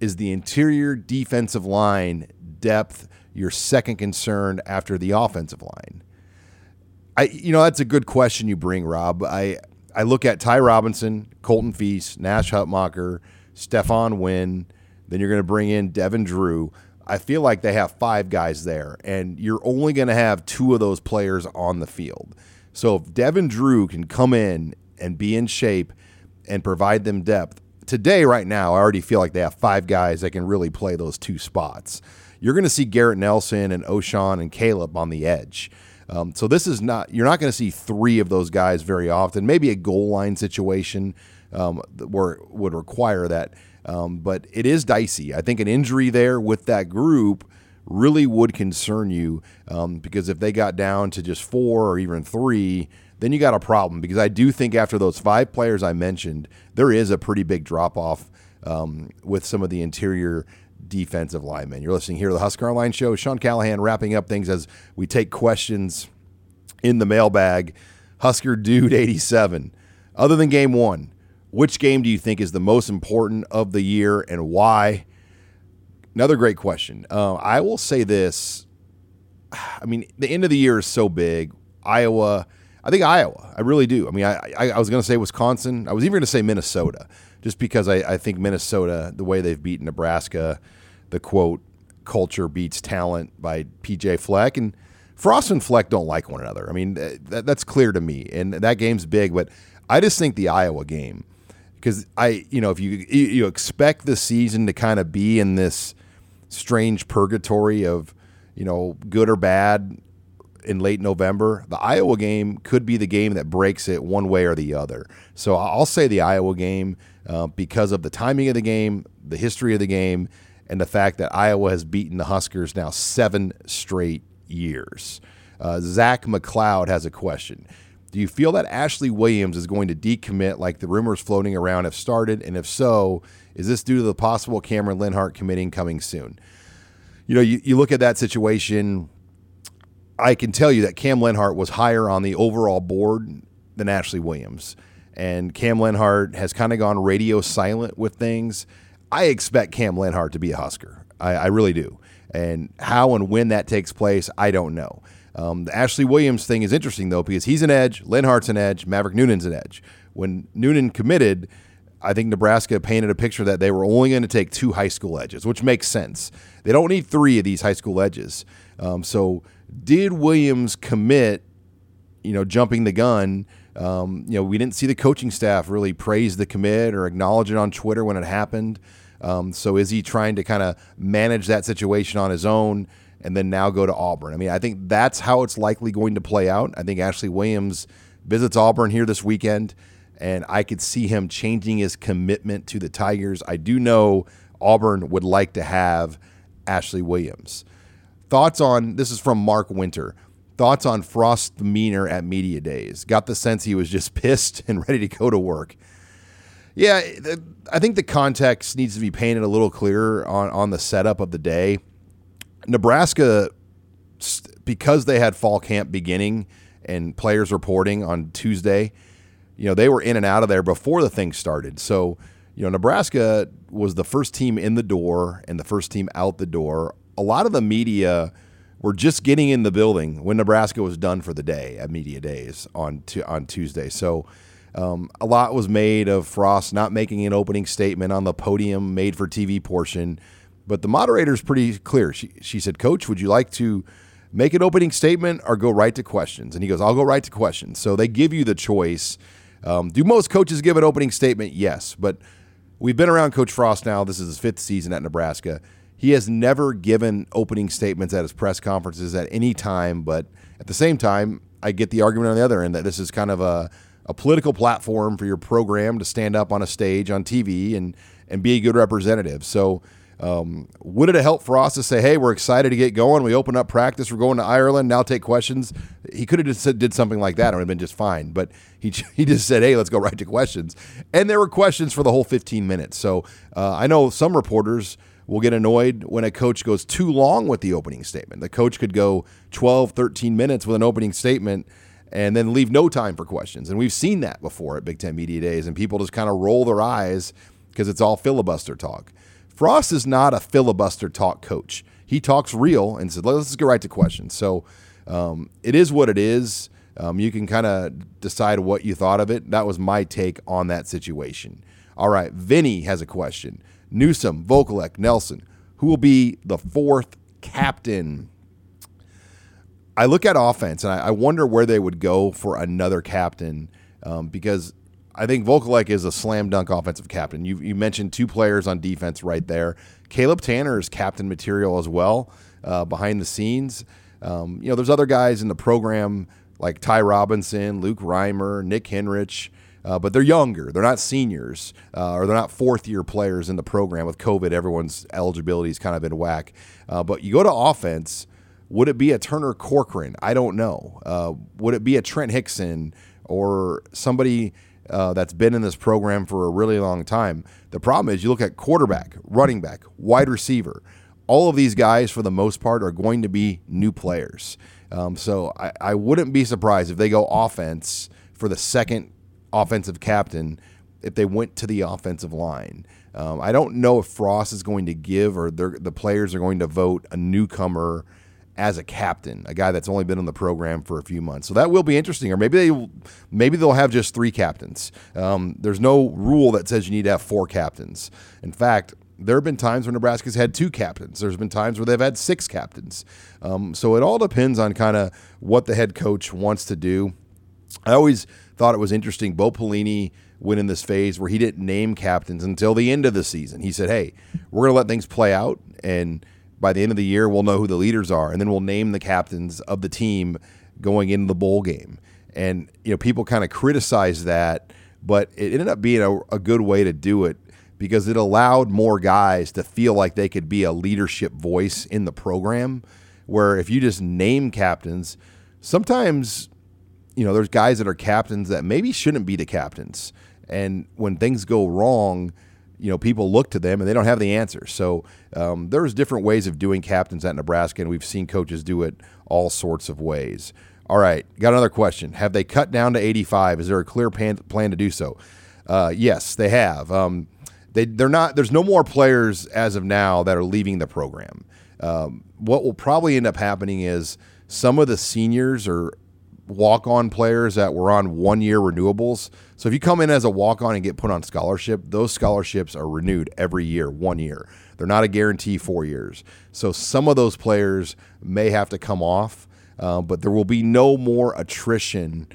is the interior defensive line depth your second concern after the offensive line? I, you know, that's a good question you bring, Rob. I, I look at Ty Robinson, Colton Feist, Nash Hutmacher, Stephon Wynn. Then you're going to bring in Devin Drew. I feel like they have five guys there, and you're only going to have two of those players on the field. So if Devin Drew can come in and be in shape and provide them depth, today, right now, I already feel like they have five guys that can really play those two spots you're going to see Garrett Nelson and Ochaun and Caleb on the edge. Um, so this is not you're not going to see three of those guys very often. Maybe a goal line situation um, where would require that, um, but it is dicey. I think an injury there with that group really would concern you um, because if they got down to just four or even three, then you got a problem. Because I do think after those five players I mentioned, there is a pretty big drop off um, with some of the interior defensive linemen. You're listening here to the Husker Online Show. Sean Callahan wrapping up things as we take questions in the mailbag. Husker Dude 87. Other than game one, which game do you think is the most important of the year and why? Another great question. Uh, I will say this. I mean, the end of the year is so big. Iowa, I think Iowa. I really do. I mean, I, I, I was going to say Wisconsin. I was even going to say Minnesota, just because I, I think Minnesota, the way they've beaten Nebraska, the quote culture beats talent by PJ Fleck and Frost and Fleck don't like one another. I mean that, that's clear to me, and that game's big. But I just think the Iowa game because I you know if you you expect the season to kind of be in this strange purgatory of you know good or bad in late November, the Iowa game could be the game that breaks it one way or the other. So I'll say the Iowa game uh, because of the timing of the game, the history of the game, and the fact that Iowa has beaten the Huskers now seven straight years. Uh, Zach McLeod has a question. Do you feel that Ashley Williams is going to decommit like the rumors floating around have started? And if so, is this due to the possible Cameron Lenhardt committing coming soon? You know, you, you look at that situation, I can tell you that Cam Lenhardt was higher on the overall board than Ashley Williams. And Cam Lenhardt has kind of gone radio silent with things. I expect Cam Lenhardt to be a Husker. I, I really do. And how and when that takes place, I don't know. Um, the Ashley Williams thing is interesting though because he's an edge, Lenhardt's an edge, Maverick Noonan's an edge. When Noonan committed, I think Nebraska painted a picture that they were only going to take two high school edges, which makes sense. They don't need three of these high school edges. Um, so, did Williams commit? You know, jumping the gun. Um, you know, we didn't see the coaching staff really praise the commit or acknowledge it on Twitter when it happened. Um, so, is he trying to kind of manage that situation on his own? And then now go to Auburn. I mean, I think that's how it's likely going to play out. I think Ashley Williams visits Auburn here this weekend, and I could see him changing his commitment to the Tigers. I do know Auburn would like to have Ashley Williams. Thoughts on this is from Mark Winter. Thoughts on Frost's demeanor at media days? Got the sense he was just pissed and ready to go to work. Yeah, I think the context needs to be painted a little clearer on, on the setup of the day. Nebraska, because they had fall camp beginning and players reporting on Tuesday, you know, they were in and out of there before the thing started. So, you know, Nebraska was the first team in the door and the first team out the door. A lot of the media were just getting in the building when Nebraska was done for the day at media days on to, on Tuesday. So, um, a lot was made of Frost not making an opening statement on the podium made for TV portion but the moderator is pretty clear. She, she said, Coach, would you like to make an opening statement or go right to questions? And he goes, I'll go right to questions. So they give you the choice. Um, do most coaches give an opening statement? Yes. But we've been around Coach Frost now. This is his fifth season at Nebraska. He has never given opening statements at his press conferences at any time. But at the same time, I get the argument on the other end that this is kind of a, a political platform for your program to stand up on a stage on TV and, and be a good representative. So, um, would it have helped for us to say, "Hey, we're excited to get going. We open up practice. We're going to Ireland. Now take questions." He could have just said, did something like that, and it would have been just fine. But he he just said, "Hey, let's go right to questions." And there were questions for the whole 15 minutes. So uh, I know some reporters will get annoyed when a coach goes too long with the opening statement. The coach could go 12, 13 minutes with an opening statement and then leave no time for questions. And we've seen that before at Big Ten Media Days, and people just kind of roll their eyes because it's all filibuster talk. Frost is not a filibuster talk coach. He talks real and said, let's get right to questions. So um, it is what it is. Um, you can kind of decide what you thought of it. That was my take on that situation. All right, Vinny has a question. Newsom, Vokolek, Nelson, who will be the fourth captain? I look at offense and I, I wonder where they would go for another captain um, because I think Vokolek is a slam dunk offensive captain. You, you mentioned two players on defense right there. Caleb Tannor is captain material as well uh, behind the scenes. Um, you know, there's other guys in the program like Ty Robinson, Luke Reimer, Nick Henrich, uh, but they're younger. They're not seniors uh, or they're not fourth year players in the program. With COVID, everyone's eligibility is kind of in whack. Uh, but you go to offense. Would it be a Turner Corcoran? I don't know. Uh, would it be a Trent Hixson or somebody? Uh, that's been in this program for a really long time. The problem is you look at quarterback, running back, wide receiver. All of these guys, for the most part, are going to be new players. Um, so I, I wouldn't be surprised if they go offense for the second offensive captain if they went to the offensive line. Um, I don't know if Frost is going to give or the players are going to vote a newcomer as a captain, a guy that's only been in the program for a few months. So that will be interesting. Or maybe they maybe they'll have just three captains. Um, there's no rule that says you need to have four captains. In fact, there have been times where Nebraska's had two captains. There's been times where they've had six captains. Um, so it all depends on kind of what the head coach wants to do. I always thought it was interesting. Bo Pelini went in this phase where he didn't name captains until the end of the season. He said, "Hey, we're going to let things play out and." By the end of the year, we'll know who the leaders are, and then we'll name the captains of the team going into the bowl game. And you know, people kind of criticize that, but it ended up being a, a good way to do it because it allowed more guys to feel like they could be a leadership voice in the program. Where if you just name captains, sometimes you know there's guys that are captains that maybe shouldn't be the captains, and when things go wrong you know, people look to them and they don't have the answers. So um, there's different ways of doing captains at Nebraska, and we've seen coaches do it all sorts of ways. All right, got another question. Have they cut down to 85? Is there a clear plan, plan to do so? Uh, yes, they have. Um, they, they're not. There's no more players as of now that are leaving the program. Um, what will probably end up happening is some of the seniors or walk on players that were on one year renewables. So if you come in as a walk on and get put on scholarship, those scholarships are renewed every year, one year. They're not a guarantee four years. So some of those players may have to come off, uh, but there will be no more attrition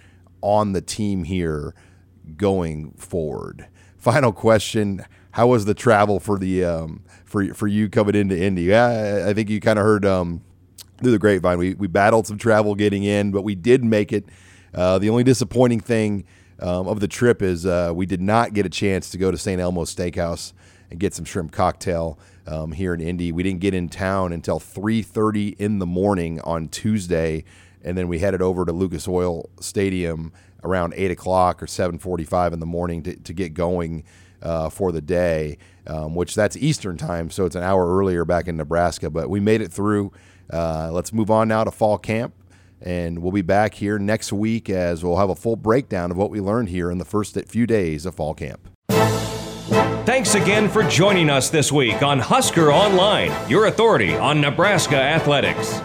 on the team here going forward. Final question: How was the travel for the um, for for you coming into Indy? Yeah, I think you kind of heard um, through the grapevine. We, we battled some travel getting in, but we did make it. Uh, the only disappointing thing um, of the trip is uh, we did not get a chance to go to St. Elmo's Steakhouse and get some shrimp cocktail um, here in Indy. We didn't get in town until 3:30 in the morning on Tuesday, and then we headed over to Lucas Oil Stadium around 8 o'clock or 7:45 in the morning to, to get going uh, for the day, um, which that's Eastern time, so it's an hour earlier back in Nebraska. But we made it through. Uh, let's move on now to fall camp. And we'll be back here next week as we'll have a full breakdown of what we learned here in the first few days of fall camp. Thanks again for joining us this week on Husker Online, your authority on Nebraska athletics.